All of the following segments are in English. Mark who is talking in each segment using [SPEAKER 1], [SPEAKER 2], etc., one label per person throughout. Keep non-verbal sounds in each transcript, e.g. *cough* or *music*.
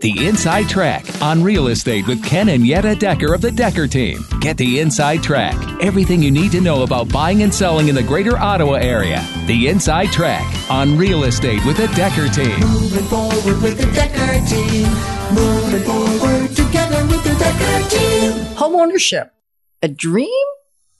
[SPEAKER 1] The Inside Track on real estate with Ken and Yetta Decker of the Decker Team. Get the Inside Track. Everything you need to know about buying and selling in the greater Ottawa area. The Inside Track on real estate with the Decker Team.
[SPEAKER 2] Moving forward with the Decker team. Moving forward together with the Decker team.
[SPEAKER 3] Home ownership, a dream?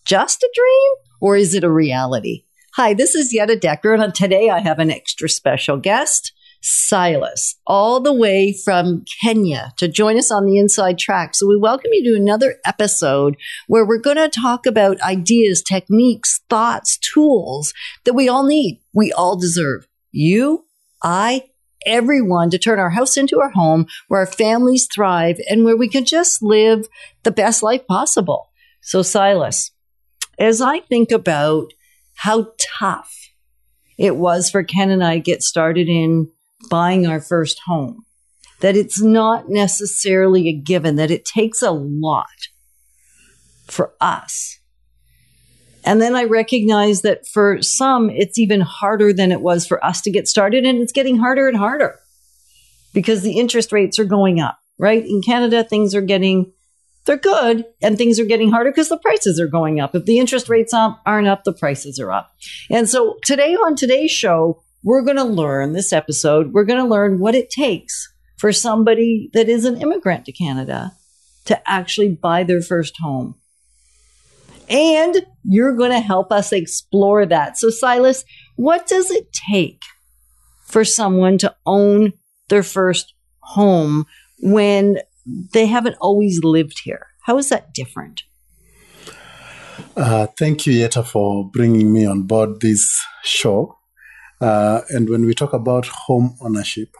[SPEAKER 3] Just a dream? Or is it a reality? Hi, this is Yetta Decker, and today I have an extra special guest, Silas, all the way from Kenya to join us on the inside track. So we welcome you to another episode where we're going to talk about ideas, techniques, thoughts, tools that we all need, we all deserve. You, I, everyone to turn our house into our home where our families thrive and where we can just live the best life possible. So, Silas, as I think about how tough it was for Ken and I to get started in buying our first home, that it's not necessarily a given, that it takes a lot for us. And then I recognize that for some, it's even harder than it was for us to get started, and it's getting harder and harder because the interest rates are going up, right? In Canada, things are getting they're good and things are getting harder because the prices are going up. If the interest rates aren't up, the prices are up. And so today on today's show, we're going to learn this episode, we're going to learn what it takes for somebody that is an immigrant to Canada to actually buy their first home. And you're going to help us explore that. So, Silas, what does it take for someone to own their first home when they haven't always lived here. How is that different?
[SPEAKER 4] Uh, thank you, Yetta, for bringing me on board this show. Uh, and when we talk about home ownership,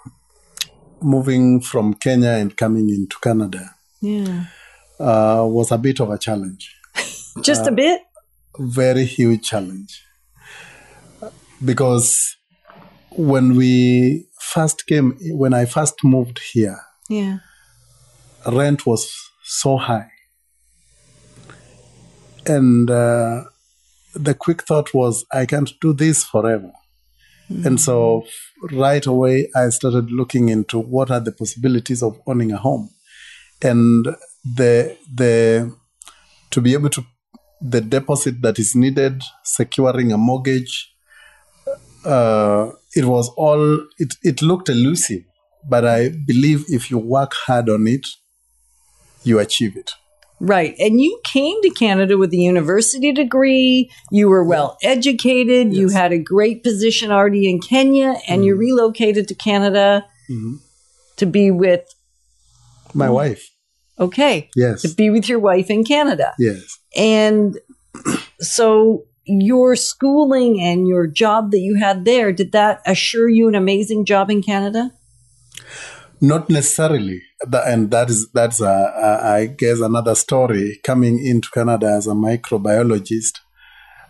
[SPEAKER 4] moving from Kenya and coming into Canada
[SPEAKER 3] Yeah.
[SPEAKER 4] uh, was a bit of a challenge, *laughs*
[SPEAKER 3] Just a bit?
[SPEAKER 4] very huge challenge. Because when we first came, when I first moved here,
[SPEAKER 3] Yeah.
[SPEAKER 4] rent was so high. And uh, the quick thought was, I can't do this forever. And so right away, I started looking into what are the possibilities of owning a home. And the, the, to be able to, the deposit that is needed, securing a mortgage, uh, it was all, it, it looked elusive. But I believe if you work hard on it, you achieve it.
[SPEAKER 3] Right. And you came to Canada with a university degree. You were well educated. You had a great position already in Kenya, and you relocated to Canada
[SPEAKER 4] Mhm.
[SPEAKER 3] to be with,
[SPEAKER 4] My wife,
[SPEAKER 3] okay,
[SPEAKER 4] yes,
[SPEAKER 3] to be with your wife in Canada.
[SPEAKER 4] yes.
[SPEAKER 3] And *clears throat* so your schooling and your job that you had there, did that assure you an amazing job in Canada?
[SPEAKER 4] Not necessarily, and that is that's a, a, I guess another story. Coming into Canada as a microbiologist,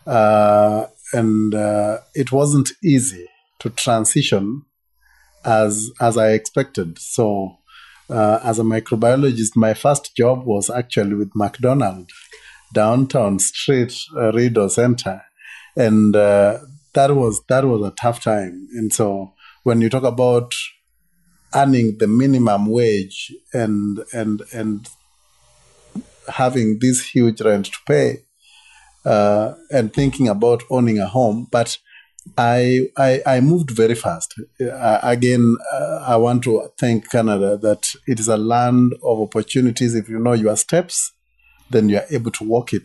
[SPEAKER 4] uh, and uh, it wasn't easy to transition as as I expected. So, uh, as a microbiologist, my first job was actually with McDonald, downtown street, uh, Rideau Center, and uh, that was that was a tough time. And so, when you talk about earning the minimum wage and and and having this huge rent to pay uh, and thinking about owning a home but I, I I moved very fast. Uh, again, uh, I want to thank Canada that it is a land of opportunities. If you know your steps, then you are able to walk it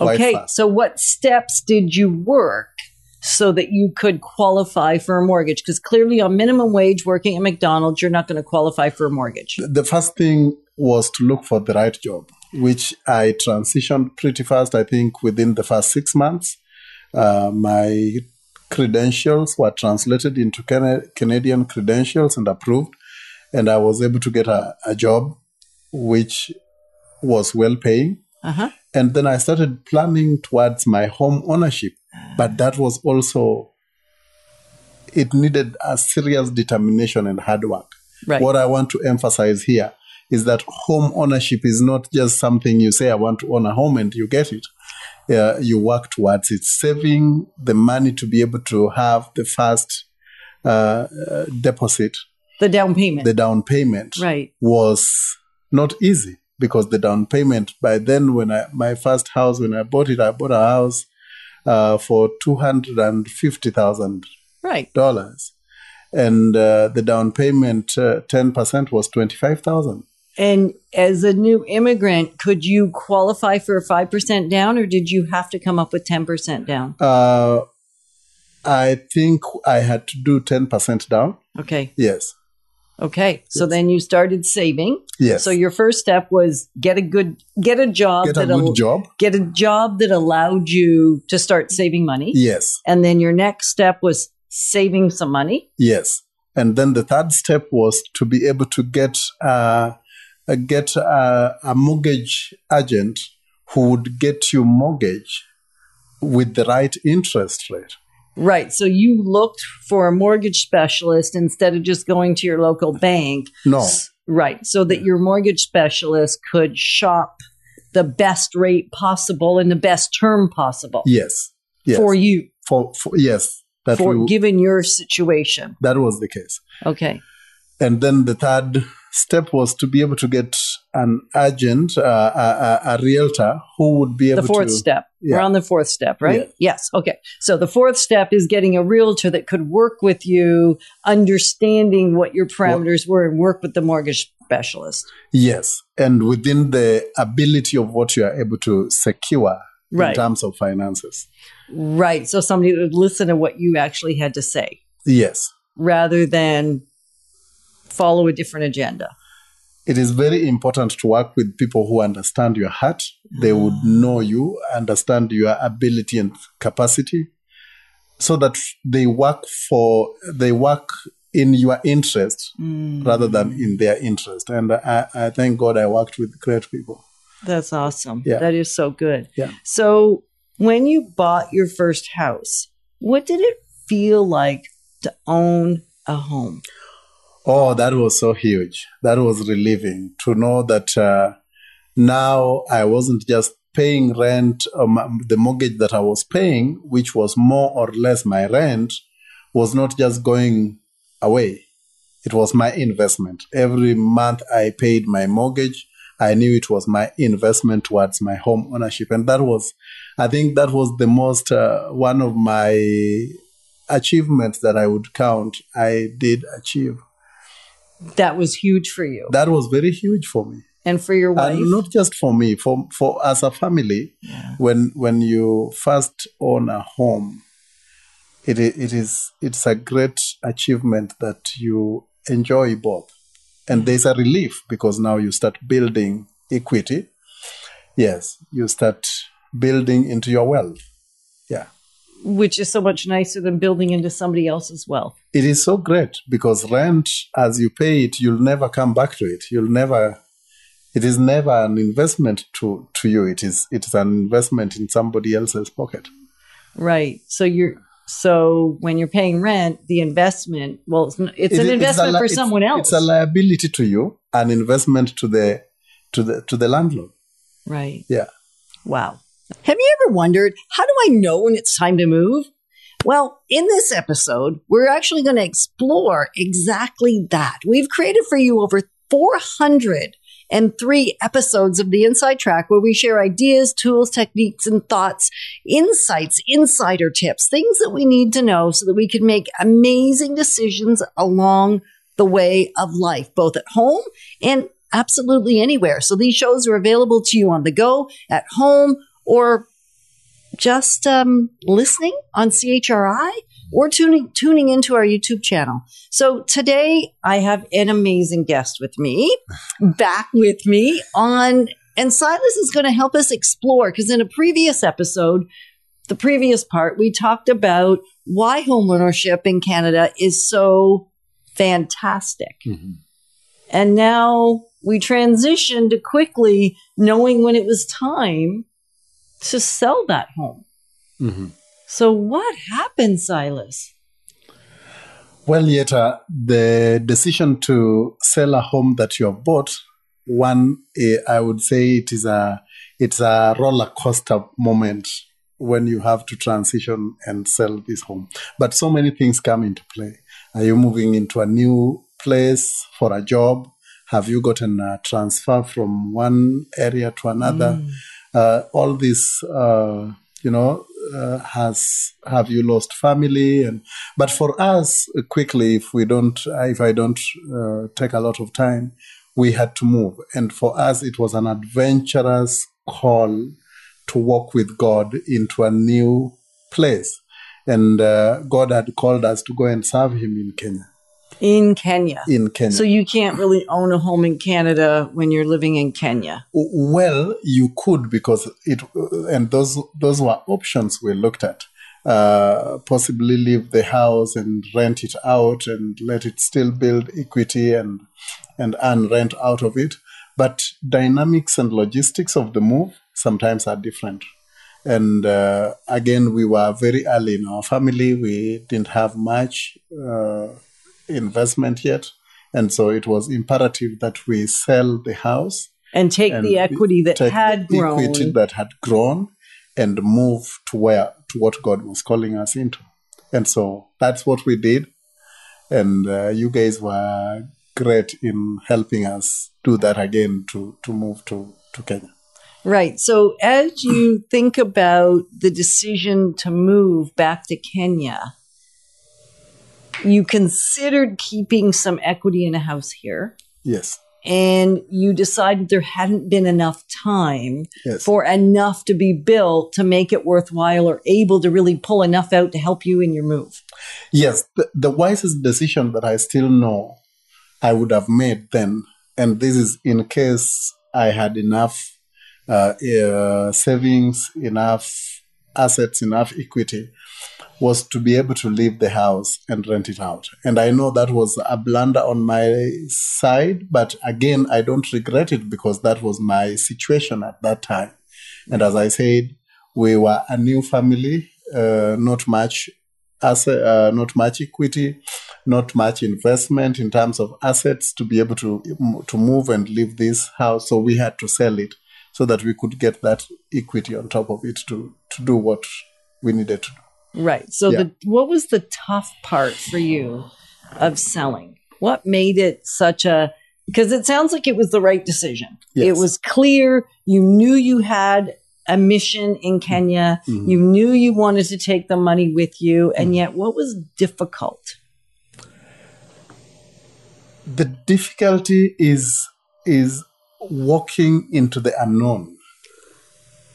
[SPEAKER 3] Okay. So what steps did you work so that you could qualify for a mortgage? Because clearly on minimum wage working at McDonald's, you're not going to qualify for a mortgage.
[SPEAKER 4] the first thing was to look for the right job, which I transitioned pretty fast. I think within the first six months, uh, my credentials were translated into Cana- Canadian credentials and approved, and I was able to get a, a job which was well paying.
[SPEAKER 3] Uh-huh.
[SPEAKER 4] And then I started planning towards my home ownership, but that was also it needed a serious determination and hard work.
[SPEAKER 3] Right.
[SPEAKER 4] What I want to emphasize here is that home ownership is not just something you say, I want to own a home and you get it. Uh, you work towards it, saving the money to be able to have the first uh, uh, deposit
[SPEAKER 3] The down payment.
[SPEAKER 4] the down payment
[SPEAKER 3] right.
[SPEAKER 4] was not easy because the down payment by then when I my first house when I bought it I bought a house uh, for two hundred and fifty thousand
[SPEAKER 3] Right.
[SPEAKER 4] dollars, and uh, the down payment ten percent was twenty five thousand.
[SPEAKER 3] And as a new immigrant, could you qualify for a 5% down or did you have to come up with 10% down?
[SPEAKER 4] Uh, I think I had to do ten percent down.
[SPEAKER 3] Okay.
[SPEAKER 4] Yes,
[SPEAKER 3] Okay. So
[SPEAKER 4] Yes.
[SPEAKER 3] then you started saving.
[SPEAKER 4] yes.
[SPEAKER 3] So your first step was get a good get a job
[SPEAKER 4] get a
[SPEAKER 3] that
[SPEAKER 4] good
[SPEAKER 3] al-
[SPEAKER 4] job.
[SPEAKER 3] get a job that allowed you to start saving money.
[SPEAKER 4] Yes,
[SPEAKER 3] And then your next step was saving some money.
[SPEAKER 4] yes. And then the third step was to be able to get uh, uh, get uh, a mortgage agent who would get you mortgage with the right interest rate.
[SPEAKER 3] Right. So you looked for a mortgage specialist instead of just going to your local bank.
[SPEAKER 4] No,
[SPEAKER 3] Right. So that your mortgage specialist could shop the best rate possible and the best term possible
[SPEAKER 4] yes, yes.
[SPEAKER 3] for you,
[SPEAKER 4] for, for yes, that
[SPEAKER 3] for
[SPEAKER 4] we,
[SPEAKER 3] given your situation.
[SPEAKER 4] that was the case.
[SPEAKER 3] Okay.
[SPEAKER 4] And then the third step was to be able to get an agent, uh, a, a, a realtor who would be able
[SPEAKER 3] The fourth
[SPEAKER 4] to.
[SPEAKER 3] step. We're on the fourth step, right?
[SPEAKER 4] Yeah.
[SPEAKER 3] Yes. Okay. So the fourth step is getting a realtor that could work with you, understanding what your parameters were and work with the mortgage specialist.
[SPEAKER 4] Yes, and within the ability of what you are able to secure
[SPEAKER 3] Right.
[SPEAKER 4] in terms of finances.
[SPEAKER 3] Right. So somebody would listen to what you actually had to say
[SPEAKER 4] Yes,
[SPEAKER 3] rather than follow a different agenda.
[SPEAKER 4] It is very important to work with people who understand your heart. They would know you, understand your ability and capacity, so that they work for they work in your interest mm. rather than in their interest. And I, I thank God I worked with great people.
[SPEAKER 3] That's awesome.
[SPEAKER 4] Yeah.
[SPEAKER 3] That is so good.
[SPEAKER 4] Yeah.
[SPEAKER 3] So, when you bought your first house, what did it feel like to own a home?
[SPEAKER 4] Oh, that was so huge. That was relieving to know that uh, now I wasn't just paying rent, um, the mortgage that I was paying, which was more or less my rent, was not just going away. It was my investment. Every month I paid my mortgage. I knew it was my investment towards my home ownership. And that was, I think that was the most, uh, one of my achievements that I would count I did achieve.
[SPEAKER 3] That was huge for you
[SPEAKER 4] That was very huge for me.
[SPEAKER 3] and for your wife.
[SPEAKER 4] And not just for me, for, for as a family, when when you first own a home, it, it is it's a great achievement that you enjoy both. And mm-hmm. there's a relief because now you start building equity. Yes, you start building into your wealth.
[SPEAKER 3] Which is so much nicer than building into somebody else's wealth.
[SPEAKER 4] It is so great because rent, as you pay it, you'll never come back to it. You'll never. It is never an investment to to you. It is it is an investment in somebody else's pocket.
[SPEAKER 3] Right. So you're so when you're paying rent, the investment, well, it's,
[SPEAKER 4] It
[SPEAKER 3] an
[SPEAKER 4] a
[SPEAKER 3] investment
[SPEAKER 4] li-
[SPEAKER 3] for someone else.
[SPEAKER 4] It's a liability to you, an investment to the to the to the landlord.
[SPEAKER 3] right.
[SPEAKER 4] Yeah.
[SPEAKER 3] Wow. Have you ever wondered how do I know when it's time to move? Well, in this episode, we're actually going to explore exactly that. We've created for you over 403 episodes of the Inside Track where we share ideas, tools, techniques, and thoughts, insights, insider tips, things that we need to know so that we can make amazing decisions along the way of life, both at home and absolutely anywhere. So these shows are available to you on the go, at home, or just um, listening on CHRI or tuning tuning into our YouTube channel. So today I have an amazing guest with me, back with me on, and Silas is going to help us explore because in a previous episode, the previous part, we talked about why homeownership in Canada is so fantastic. And now we transitioned to quickly knowing when it was time to sell that home. So, what happened, Silas?
[SPEAKER 4] Well, yet uh, the decision to sell a home that you have bought, one, eh, I would say it is a it's a roller coaster moment when you have to transition and sell this home. But so many things come into play. Are you moving into a new place for a job? Have you gotten a transfer from one area to another? Uh, all this, uh, you know, uh, has have you lost family? And but for us, uh, quickly, if we don't, if I don't uh, take a lot of time, we had to move. And for us, it was an adventurous call to walk with God into a new place. And uh, God had called us to go and serve Him in Kenya.
[SPEAKER 3] In Kenya.
[SPEAKER 4] In Kenya.
[SPEAKER 3] So you can't really own a home in Canada when you're living in Kenya.
[SPEAKER 4] Well, you could because it, and those those were options we looked at. Uh, possibly leave the house and rent it out and let it still build equity and and earn rent out of it. But dynamics and logistics of the move sometimes are different. And uh, again, we were very early in our family. We didn't have much uh, investment yet. And so it was imperative that we sell the house
[SPEAKER 3] And take
[SPEAKER 4] and
[SPEAKER 3] the equity that had grown.
[SPEAKER 4] equity that had grown and move to where to what God was calling us into. And so that's what we did. And uh, you guys were great in helping us do that again to to move to to Kenya.
[SPEAKER 3] Right. So as you think about the decision to move back to Kenya, you considered keeping some equity in a house here
[SPEAKER 4] Yes.
[SPEAKER 3] and you decided there hadn't been enough time
[SPEAKER 4] Yes.
[SPEAKER 3] for enough to be built to make it worthwhile or able to really pull enough out to help you in your move.
[SPEAKER 4] Yes, the, the wisest decision that I still know I would have made then, and this is in case I had enough uh, uh, savings, enough assets, enough equity, was to be able to leave the house and rent it out. And I know that was a blunder on my side, but again, I don't regret it because that was my situation at that time. And as I said, we were a new family, uh, not much asset, uh, not much equity, not much investment in terms of assets to be able to to move and leave this house. So we had to sell it so that we could get that equity on top of it to to do what we needed to do.
[SPEAKER 3] Right. So
[SPEAKER 4] Yeah.
[SPEAKER 3] the what was the tough part for you of selling? What made it such a because it sounds like it was the right decision.
[SPEAKER 4] Yes.
[SPEAKER 3] It was clear you knew you had a mission in Kenya.
[SPEAKER 4] Mhm.
[SPEAKER 3] You knew you wanted to take the money with you and yet what was difficult?
[SPEAKER 4] the difficulty is is walking into the unknown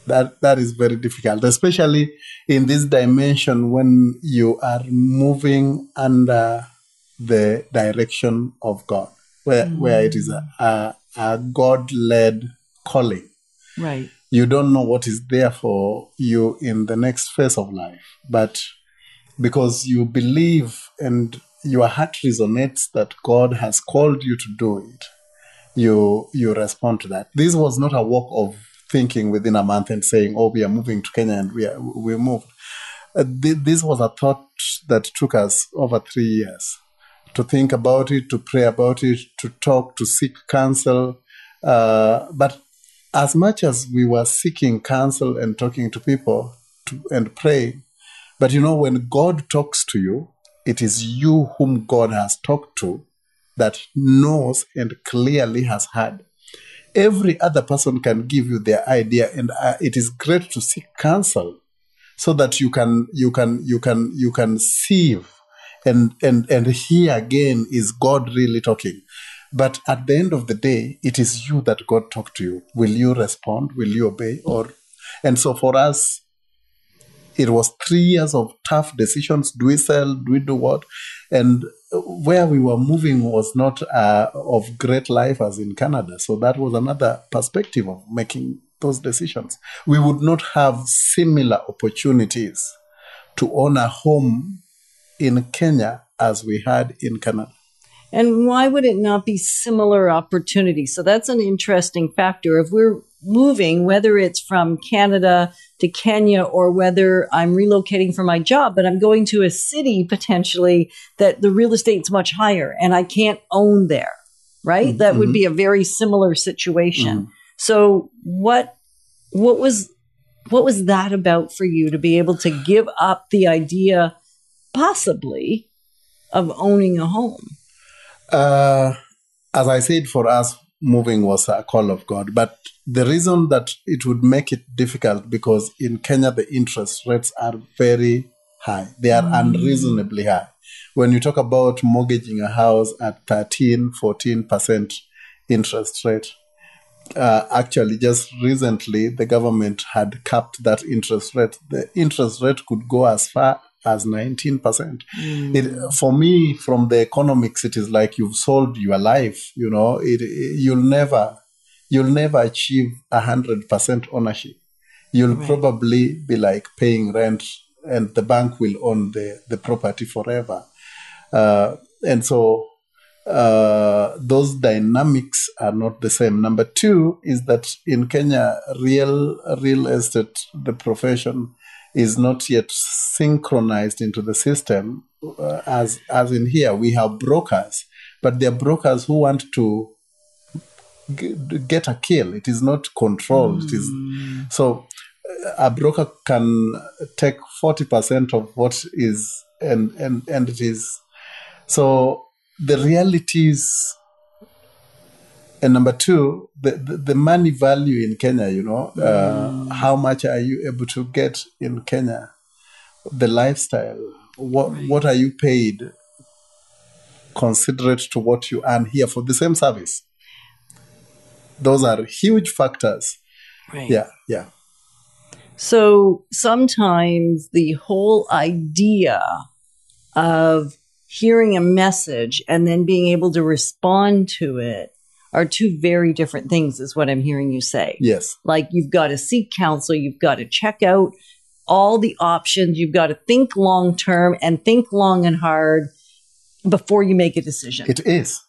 [SPEAKER 4] that that is very difficult especially in this dimension when you are moving under the direction of god where mm. where it is a, a, a god-led calling
[SPEAKER 3] Right.
[SPEAKER 4] you don't know what is there for you in the next phase of life. But because you believe and your heart resonates that God has called you to do it, you you respond to that. This was not a walk of thinking within a month and saying, "Oh, we are moving to Kenya and we are, we moved." Uh, thi- this was a thought that took us over three years to think about it, to pray about it, to talk, to seek counsel. Uh, but as much as we were seeking counsel and talking to people to, and praying, but you know, when God talks to you, it is you whom God has talked to that knows and clearly has heard. Every other person can give you their idea, and uh, it is great to seek counsel so that you can you can you can you can sieve and and and hear again is God really talking. But at the end of the day, it is you that God talked to you. Will you respond? Will you obey? Or and so for us, it was three years of tough decisions. Do we sell? Do we do what? And where we were moving was not uh, of great life as in Canada. So that was another perspective of making those decisions. We would not have similar opportunities to own a home in Kenya as we had in Canada.
[SPEAKER 3] And why would it not be similar opportunities? So that's an interesting factor. If we're moving, whether it's from Canada to Kenya or whether I'm relocating for my job, but I'm going to a city potentially that the real estate's much higher and I can't own there, right? Mm, that would mm-hmm. be a very similar situation. Mm. So what what was what was that about for you to be able to give up the idea possibly of owning a home?
[SPEAKER 4] Uh, as I said, for us, moving was a call of God. But the reason that it would make it difficult because in Kenya the interest rates are very high. They are unreasonably high. When you talk about mortgaging a house at 13, 14% interest rate, uh, actually just recently the government had capped that interest rate. The interest rate could go as far as 19%. It, for me, from the economics, it is like you've sold your life. You know, it, you'll never, you'll never achieve a hundred percent ownership. You'll probably be like paying rent, and the bank will own the the property forever. Uh, and so uh, those dynamics are not the same. Number two is that in Kenya, real real estate, the profession is not yet synchronized into the system. Uh, as as in here, we have brokers, but they're brokers who want to get a kill. It is not controlled. It is so a broker can take 40% of what is and and and it is. So the realities and number two the, the, the money value in kenya you know uh, how much are you able to get in kenya? The lifestyle what what are you paid? Considerate to what you earn here for the same service those are huge factors
[SPEAKER 3] Right.
[SPEAKER 4] yeah yeah
[SPEAKER 3] So sometimes the whole idea of hearing a message and then being able to respond to it are two very different things, is what I'm hearing you say.
[SPEAKER 4] yes
[SPEAKER 3] Like you've got to seek counsel, you've got to check out all the options, you've got to think long term and think long and hard before you make a decision.
[SPEAKER 4] it is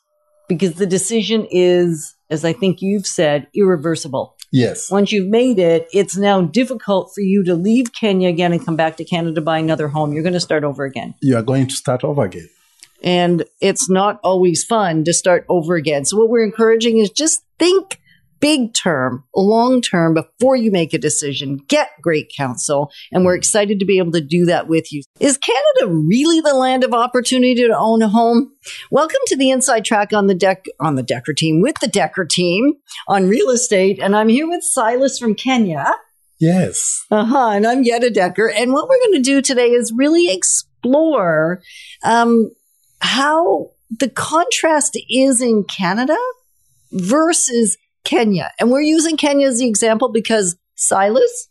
[SPEAKER 3] because the decision is, as I think you've said, irreversible.
[SPEAKER 4] yes
[SPEAKER 3] Once you've made it, it's now difficult for you to leave Kenya again and come back to Canada, buy another home. You're going to start over again.
[SPEAKER 4] you are going to start over again
[SPEAKER 3] And it's not always fun to start over again. So, what we're encouraging is just think big term, long term before you make a decision. Get great counsel. And we're excited to be able to do that with you. Is Canada really the land of opportunity to own a home? Welcome to the inside track on the deck, on the Decker team with the Decker team on real estate. And I'm here with Silas from Kenya.
[SPEAKER 4] yes
[SPEAKER 3] Uh-huh. And I'm Yetta Decker. And what we're going to do today is really explore um, how the contrast is in Canada versus Kenya. And we're using Kenya as the example because Silas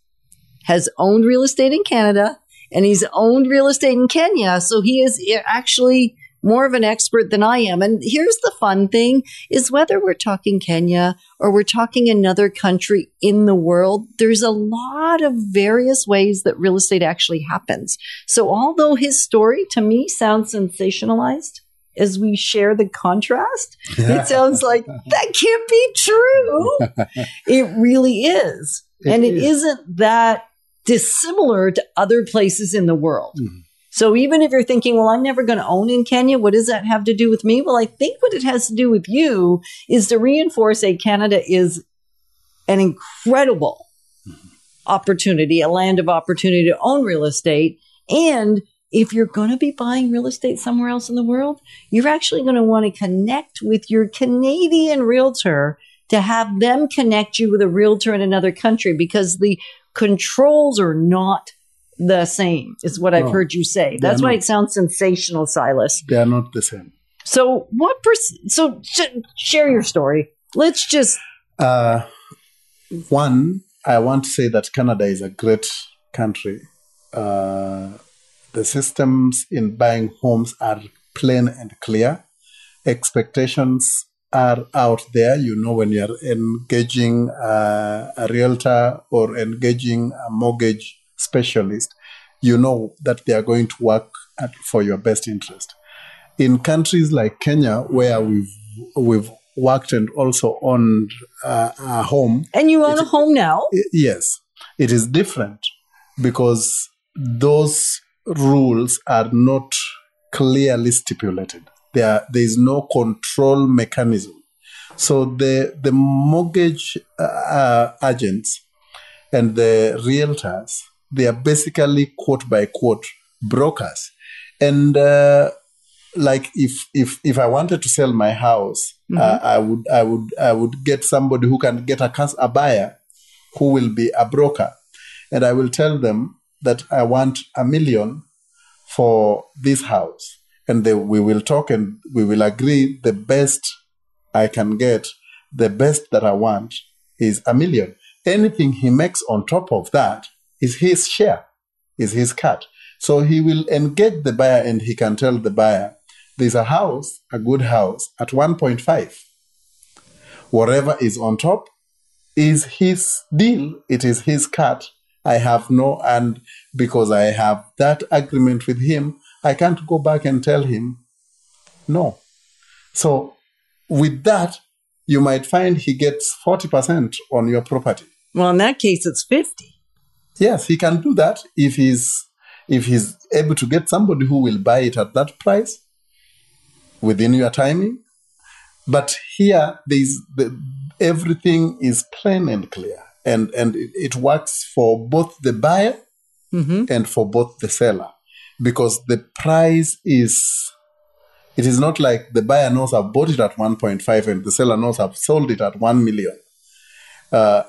[SPEAKER 3] has owned real estate in Canada and he's owned real estate in Kenya. So he is actually more of an expert than I am. And here's the fun thing is whether we're talking Kenya or we're talking another country in the world, there's a lot of various ways that real estate actually happens. So although his story to me sounds sensationalized, as we share the contrast, it sounds like *laughs* that can't be true. it really is.
[SPEAKER 4] It
[SPEAKER 3] and it
[SPEAKER 4] is.
[SPEAKER 3] isn't that dissimilar to other places in the world.
[SPEAKER 4] Mhm.
[SPEAKER 3] So even if you're thinking, well, I'm never going to own in Kenya, what does that have to do with me? Well, I think what it has to do with you is to reinforce a Canada is an incredible opportunity, a land of opportunity to own real estate. And if you're going to be buying real estate somewhere else in the world, you're actually going to want to connect with your Canadian realtor to have them connect you with a realtor in another country because the controls are not the same, is what I've heard you say. That's why
[SPEAKER 4] not.
[SPEAKER 3] it sounds sensational, Silas.
[SPEAKER 4] they are not the same
[SPEAKER 3] So, what perc- so sh- share your story. Let's just
[SPEAKER 4] Uh, one, I want to say that Canada is a great country. Uh, the systems in buying homes are plain and clear. Expectations are out there. You know, when you're engaging uh, a realtor or engaging a mortgage specialist, you know that they are going to work at, for your best interest. In countries like Kenya, where we've we've worked and also owned uh, a home,
[SPEAKER 3] and you own a home now.
[SPEAKER 4] I- yes, it is different because those rules are not clearly stipulated. There, there is no control mechanism. So the the mortgage uh, uh, agents and the realtors, they are basically quote by quote brokers, and uh, like if if if I wanted to sell my house, uh, I would I would I would get somebody who can get a a buyer who will be a broker, and I will tell them that I want a million for this house, and they, we will talk and we will agree the best I can get, the best that I want is a million. Anything he makes on top of that is his share, is his cut. So he will engage the buyer and he can tell the buyer, there's a house, a good house at 1.5. Whatever is on top is his deal, it is his cut. I have no, and because I have that agreement with him, I can't go back and tell him no. So with that, you might find he gets 40% on your property.
[SPEAKER 3] Well, in that case, it's 50.
[SPEAKER 4] Yes, he can do that if he's if he's able to get somebody who will buy it at that price within your timing. But here, there's the, everything is plain and clear, and and it, works for both the buyer mm-hmm. and for both the seller, because the price is. It is not like the buyer knows I've bought it at 1.5 and the seller knows I've sold it at 1 million uh,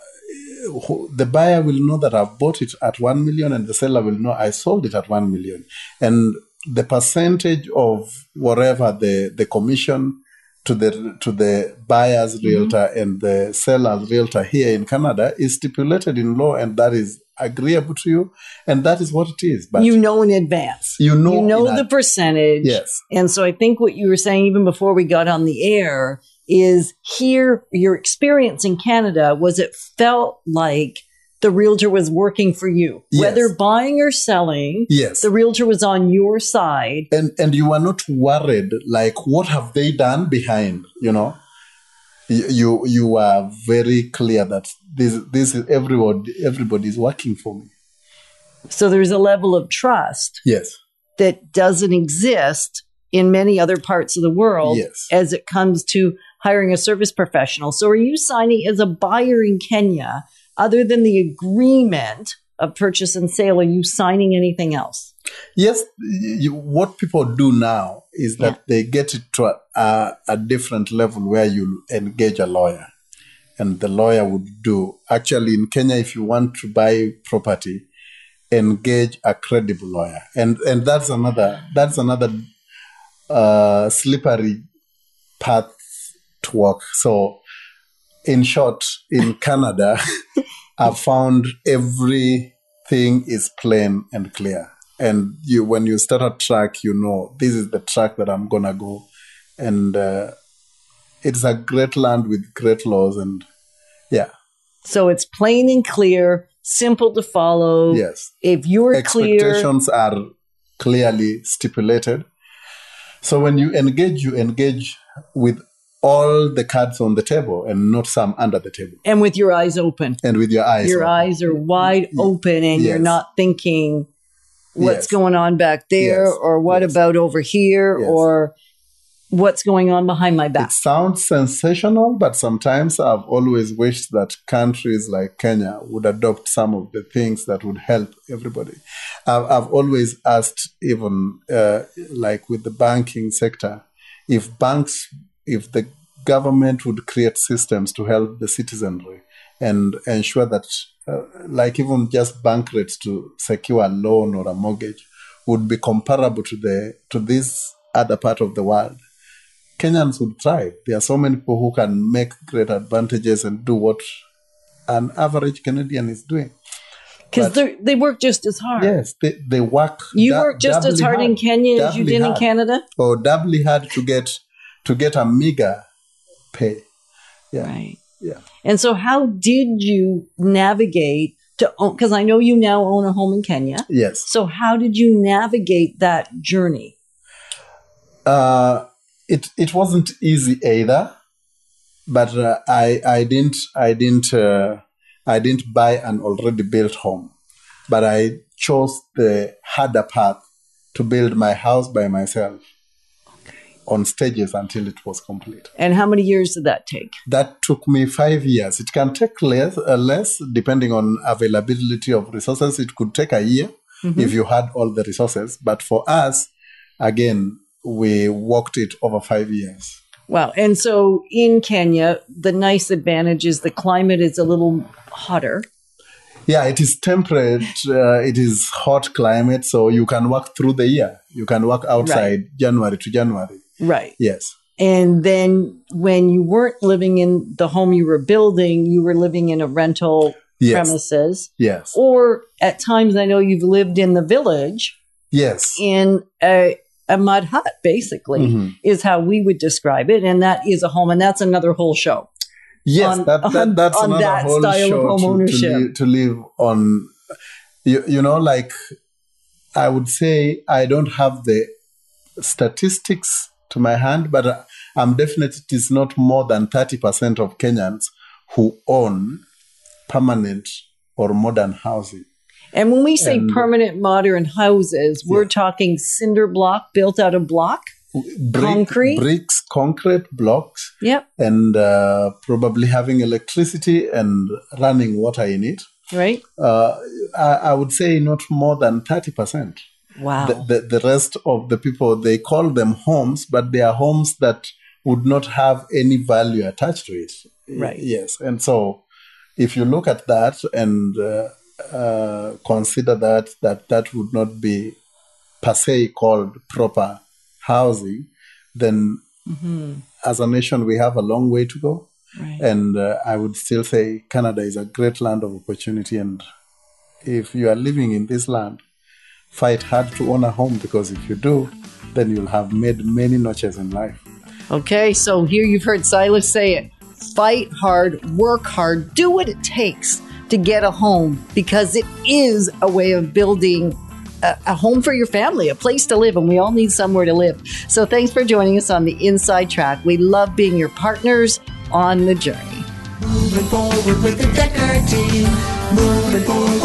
[SPEAKER 4] who- the buyer will know that I've bought it at 1 million and the seller will know I sold it at 1 million. And the percentage of whatever the, the commission to the to the buyer's mm-hmm. realtor and the seller's realtor here in Canada is stipulated in law and that is agreeable to you and that is what it is. But
[SPEAKER 3] you know in advance.
[SPEAKER 4] You know
[SPEAKER 3] You know the
[SPEAKER 4] ad-
[SPEAKER 3] percentage.
[SPEAKER 4] Yes.
[SPEAKER 3] And so I think what you were saying even before we got on the air is here your experience in Canada was it felt like the realtor was working for you.
[SPEAKER 4] Yes.
[SPEAKER 3] Whether buying or selling,
[SPEAKER 4] yes.
[SPEAKER 3] the realtor was on your side.
[SPEAKER 4] and and you are not worried like what have they done behind you know you you, are very clear that this this is everybody everybody is working for me
[SPEAKER 3] So there's a level of trust
[SPEAKER 4] yes
[SPEAKER 3] that doesn't exist in many other parts of the world
[SPEAKER 4] Yes.
[SPEAKER 3] as it comes to hiring a service professional. So are you signing as a buyer in Kenya, other than the agreement of purchase and sale, are you signing anything else?
[SPEAKER 4] yes you, what people do now is that they get it to a, a, a different level where you engage a lawyer. And the lawyer would do actually in kenya if you want to buy property engage a credible lawyer. And and that's another that's another uh, slippery path to walk. So in short in *laughs* canada i've found everything is plain and clear and you when you start a track you know this is the track that i'm gonna go and uh, it's a great land with great laws and yeah
[SPEAKER 3] So it's plain and clear, simple to follow.
[SPEAKER 4] yes
[SPEAKER 3] If you're clear,
[SPEAKER 4] expectations are clearly stipulated. So when you engage, you engage with all the cards on the table and not some under the table
[SPEAKER 3] and with your eyes open,
[SPEAKER 4] and with your eyes.
[SPEAKER 3] your
[SPEAKER 4] open.
[SPEAKER 3] eyes are wide open and you're not thinking what's
[SPEAKER 4] Yes.
[SPEAKER 3] going on back there
[SPEAKER 4] Yes.
[SPEAKER 3] or what
[SPEAKER 4] Yes.
[SPEAKER 3] about over here
[SPEAKER 4] Yes.
[SPEAKER 3] or what's going on behind my back.
[SPEAKER 4] It sounds sensational, but sometimes I've always wished that countries like Kenya would adopt some of the things that would help everybody. I've, I've always asked, even uh, like with the banking sector, if banks, if the government would create systems to help the citizenry and ensure that, uh, like even just bank rates to secure a loan or a mortgage would be comparable to the to this other part of the world Kenyans would thrive. There are so many people who can make great advantages and do what an average Canadian is doing.
[SPEAKER 3] Because they work just as hard.
[SPEAKER 4] Yes, they, they work.
[SPEAKER 3] You work just as
[SPEAKER 4] doubly
[SPEAKER 3] hard in Kenya as you did in Canada?
[SPEAKER 4] or doubly hard to get to get a meager pay. Yeah,
[SPEAKER 3] Right.
[SPEAKER 4] yeah.
[SPEAKER 3] And so, how did you navigate to own? Because I know you now own a home in Kenya.
[SPEAKER 4] Yes.
[SPEAKER 3] So, how did you navigate that journey?
[SPEAKER 4] Uh, it it wasn't easy either, but uh, I I didn't I didn't uh, I didn't buy an already built home, but I chose the harder path to build my house by myself on stages until it was complete.
[SPEAKER 3] And how many years did that take?
[SPEAKER 4] That took me five years. It can take less, uh, less depending on availability of resources. It could take a year if you had all the resources. But for us, again, we walked it over five years.
[SPEAKER 3] Wow. And so in Kenya, the nice advantage is the climate is a little hotter.
[SPEAKER 4] Yeah, it is temperate. Uh, it is hot climate, so you can work through the year. You can work outside January to January.
[SPEAKER 3] Right.
[SPEAKER 4] Yes.
[SPEAKER 3] And then when you weren't living in the home you were building, you were living in a rental
[SPEAKER 4] Yes.
[SPEAKER 3] premises.
[SPEAKER 4] Yes.
[SPEAKER 3] Or at times, I know you've lived in the village
[SPEAKER 4] Yes.
[SPEAKER 3] in a, a mud hut, basically,
[SPEAKER 4] Mhm.
[SPEAKER 3] is how we would describe it. And that is a home, and that's another whole show.
[SPEAKER 4] Yes,
[SPEAKER 3] on-
[SPEAKER 4] that, that that's
[SPEAKER 3] on
[SPEAKER 4] another
[SPEAKER 3] that
[SPEAKER 4] whole
[SPEAKER 3] style of
[SPEAKER 4] show to- to, live, to live on. You, you know, like I would say, I don't have the statistics to my hand, but I'm definite it is not more than thirty percent of Kenyans who own permanent or modern housing.
[SPEAKER 3] And when we say
[SPEAKER 4] And-
[SPEAKER 3] permanent modern houses, we're
[SPEAKER 4] Yeah.
[SPEAKER 3] talking cinder block built out of block.
[SPEAKER 4] Brick-
[SPEAKER 3] Concrete?
[SPEAKER 4] bricks, concrete blocks,
[SPEAKER 3] Yep.
[SPEAKER 4] and uh, probably having electricity and running water in it.
[SPEAKER 3] Right.
[SPEAKER 4] uh, I, I would say not more than 30%.
[SPEAKER 3] Wow.
[SPEAKER 4] The, the, the rest of the people, they call them homes, but they are homes that would not have any value attached to it.
[SPEAKER 3] Right.
[SPEAKER 4] Yes. And so if you look at that and uh, uh, consider that, that that would not be per se called proper housing, then as a nation, we have a long way to go.
[SPEAKER 3] right.
[SPEAKER 4] And uh, I would still say Canada is a great land of opportunity. And if you are living in this land, fight hard to own a home because if you do, then you'll have made many notches in life.
[SPEAKER 3] Okay, so here you've heard Silas say it. Fight hard, work hard, do what it takes to get a home because it is a way of building a, a home for your family, a place to live, and we all need somewhere to live. So thanks for joining us on the Inside Track. We love being your partners on the journey.
[SPEAKER 2] Moving forward with the Decker team. Moving forward